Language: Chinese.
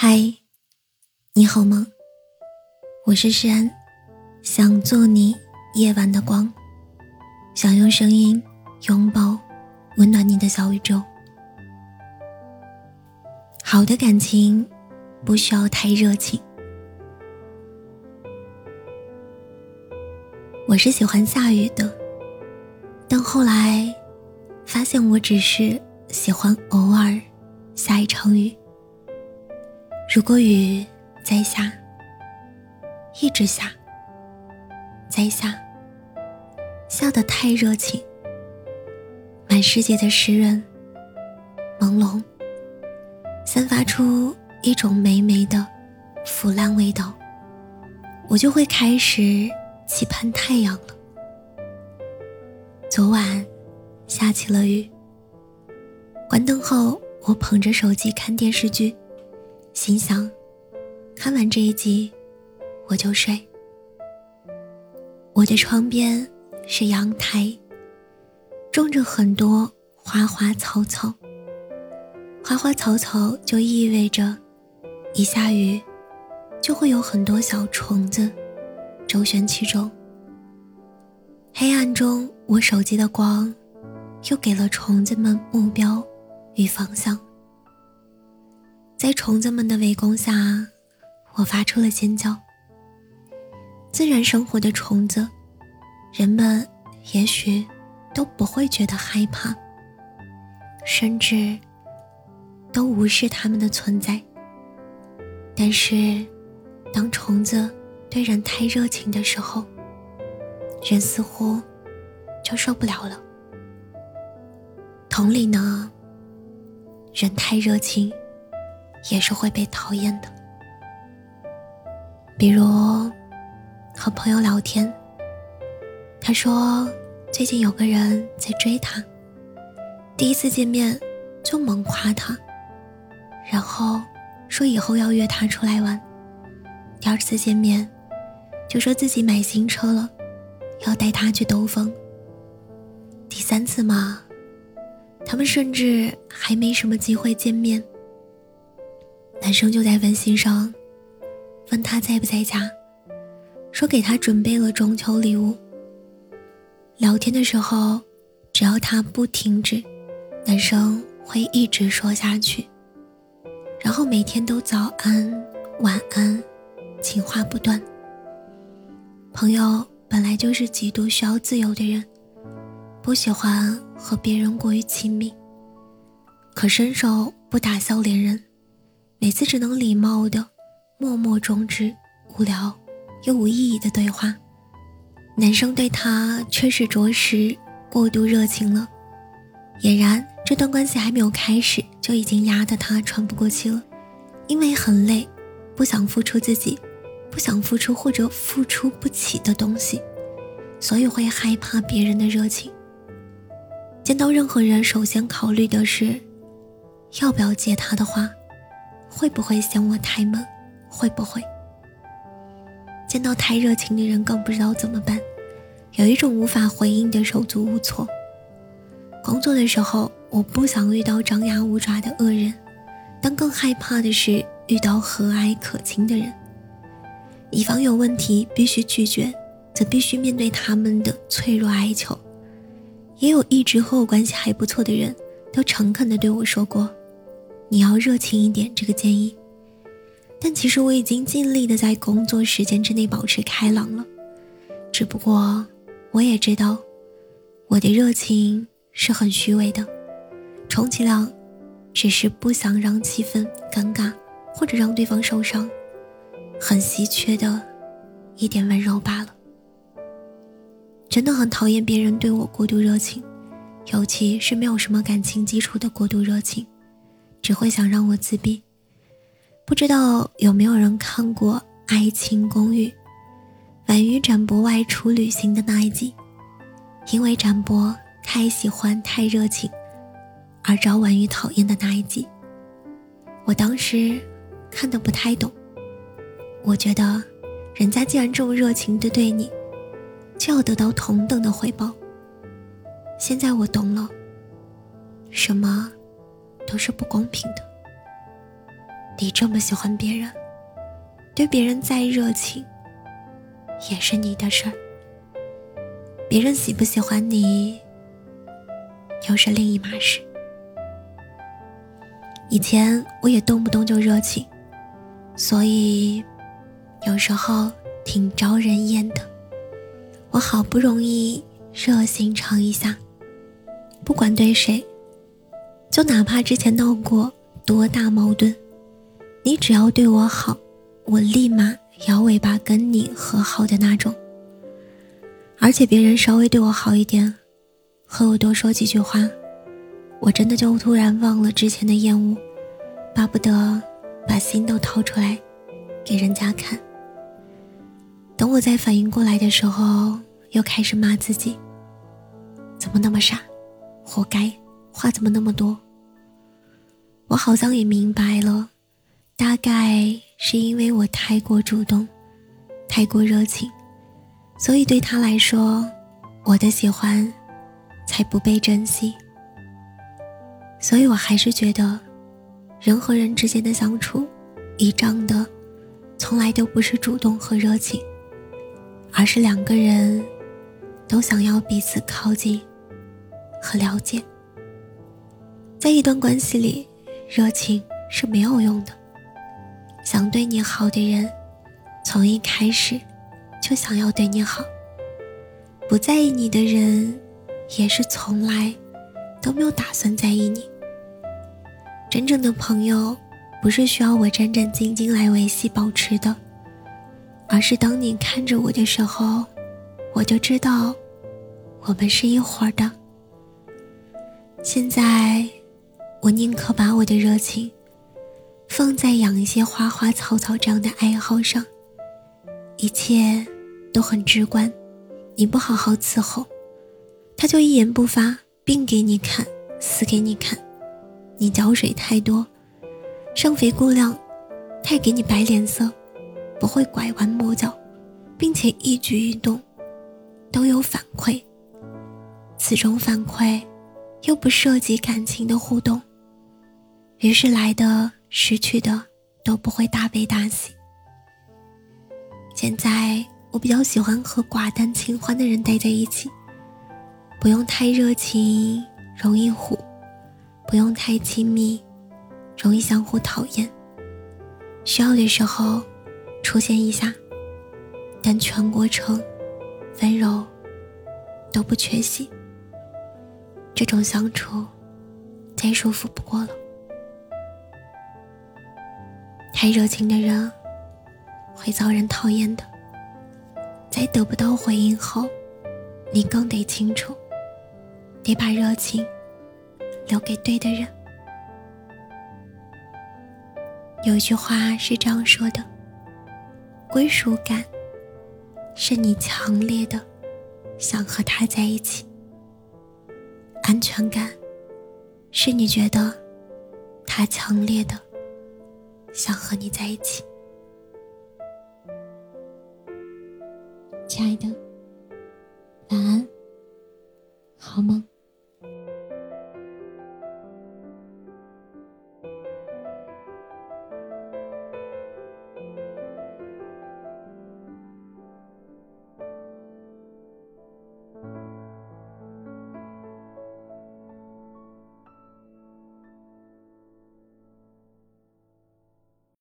嗨，你好吗？我是诗安，想做你夜晚的光，想用声音拥抱温暖你的小宇宙。好的感情不需要太热情。我是喜欢下雨的，但后来发现我只是喜欢偶尔下一场雨。如果雨在下，一直下，在下，下的太热情，满世界的湿润、朦胧，散发出一种霉霉的腐烂味道，我就会开始期盼太阳了。昨晚下起了雨，关灯后，我捧着手机看电视剧。心想，看完这一集，我就睡。我的窗边是阳台，种着很多花花草草。花花草草就意味着，一下雨，就会有很多小虫子周旋其中。黑暗中，我手机的光，又给了虫子们目标与方向。在虫子们的围攻下，我发出了尖叫。自然生活的虫子，人们也许都不会觉得害怕，甚至都无视它们的存在。但是，当虫子对人太热情的时候，人似乎就受不了了。同理呢，人太热情。也是会被讨厌的。比如，和朋友聊天，他说最近有个人在追他，第一次见面就猛夸他，然后说以后要约他出来玩，第二次见面就说自己买新车了，要带他去兜风。第三次嘛，他们甚至还没什么机会见面。男生就在微信上问他在不在家，说给他准备了中秋礼物。聊天的时候，只要他不停止，男生会一直说下去。然后每天都早安、晚安，情话不断。朋友本来就是极度需要自由的人，不喜欢和别人过于亲密，可伸手不打笑脸人。每次只能礼貌的默默终止无聊又无意义的对话，男生对他却是着实过度热情了。俨然这段关系还没有开始，就已经压得他喘不过气了。因为很累，不想付出自己，不想付出或者付出不起的东西，所以会害怕别人的热情。见到任何人，首先考虑的是要不要接他的话。会不会嫌我太闷？会不会见到太热情的人更不知道怎么办？有一种无法回应的手足无措。工作的时候，我不想遇到张牙舞爪的恶人，但更害怕的是遇到和蔼可亲的人。以防有问题必须拒绝，则必须面对他们的脆弱哀求。也有一直和我关系还不错的人，都诚恳地对我说过。你要热情一点，这个建议。但其实我已经尽力的在工作时间之内保持开朗了，只不过我也知道，我的热情是很虚伪的，充其量只是不想让气氛尴尬，或者让对方受伤，很稀缺的一点温柔罢了。真的很讨厌别人对我过度热情，尤其是没有什么感情基础的过度热情。只会想让我自闭。不知道有没有人看过《爱情公寓》？婉瑜、展博外出旅行的那一集，因为展博太喜欢、太热情，而招婉瑜讨厌的那一集。我当时看的不太懂，我觉得人家既然这么热情的对你，就要得到同等的回报。现在我懂了，什么？都是不公平的。你这么喜欢别人，对别人再热情，也是你的事儿。别人喜不喜欢你，又是另一码事。以前我也动不动就热情，所以有时候挺招人厌的。我好不容易热心肠一下，不管对谁，就哪怕之前闹过多大矛盾，你只要对我好，我立马摇尾巴跟你和好的那种。而且别人稍微对我好一点，和我多说几句话。我真的就突然忘了之前的厌恶，巴不得把心都掏出来给人家看。等我再反应过来的时候，又开始骂自己：怎么那么傻，活该，话怎么那么多。我好像也明白了，大概是因为我太过主动，太过热情，所以对他来说，我的喜欢才不被珍惜。所以，我还是觉得，人和人之间的相处，倚仗的，从来都不是主动和热情，而是两个人都想要彼此靠近和了解。在一段关系里，热情是没有用的。想对你好的人，从一开始就想要对你好；不在意你的人，也是从来。都没有打算在意你。真正的朋友，不是需要我战战兢兢来维系保持的，而是当你看着我的时候，我就知道，我们是一伙的。现在，我宁可把我的热情，放在养一些花花草草这样的爱好上，一切都很直观。你不好好伺候，他就一言不发。病给你看，死给你看。你浇水太多，上肥过量，他给你摆脸色，不会拐弯抹角，并且一举一动都有反馈。此种反馈又不涉及感情的互动，于是来的失去的都不会大悲大喜。现在我比较喜欢和寡淡清欢的人待在一起。不用太热情，容易虎；不用太亲密，容易相互讨厌。需要的时候出现一下，但全过程温柔都不缺席。这种相处再舒服不过了。太热情的人会遭人讨厌的。在得不到回应后，你更得清楚。得把热情留给对的人。有一句话是这样说的：归属感是你强烈的想和他在一起；安全感是你觉得他强烈的想和你在一起。亲爱的，晚安。好梦。